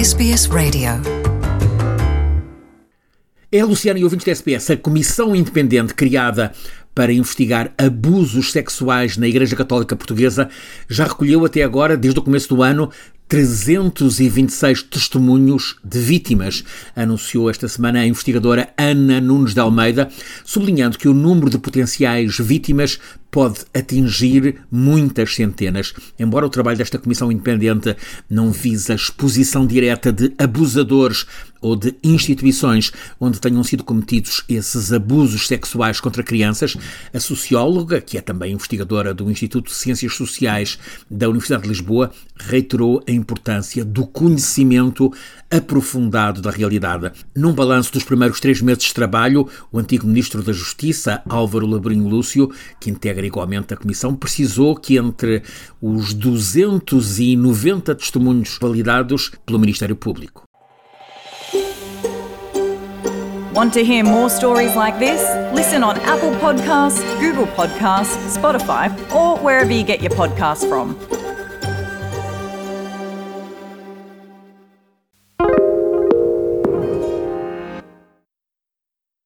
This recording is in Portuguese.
SBS Radio. É, Luciana e ouvintes da SBS, a comissão independente criada para investigar abusos sexuais na Igreja Católica Portuguesa já recolheu até agora, desde o começo do ano, 326 testemunhos de vítimas, anunciou esta semana a investigadora Ana Nunes de Almeida, sublinhando que o número de potenciais vítimas pode atingir muitas centenas. Embora o trabalho desta comissão independente não vise a exposição direta de abusadores ou de instituições onde tenham sido cometidos esses abusos sexuais contra crianças, a socióloga, que é também investigadora do Instituto de Ciências Sociais da Universidade de Lisboa, reiterou a importância do conhecimento aprofundado da realidade. Num balanço dos primeiros três meses de trabalho, o antigo Ministro da Justiça, Álvaro Labrinho Lúcio, que integra igualmente a Comissão, precisou que entre os 290 testemunhos validados pelo Ministério Público. Want to hear more stories like this? Listen on Apple Podcasts, Google Podcasts, Spotify, or wherever you get your podcasts from.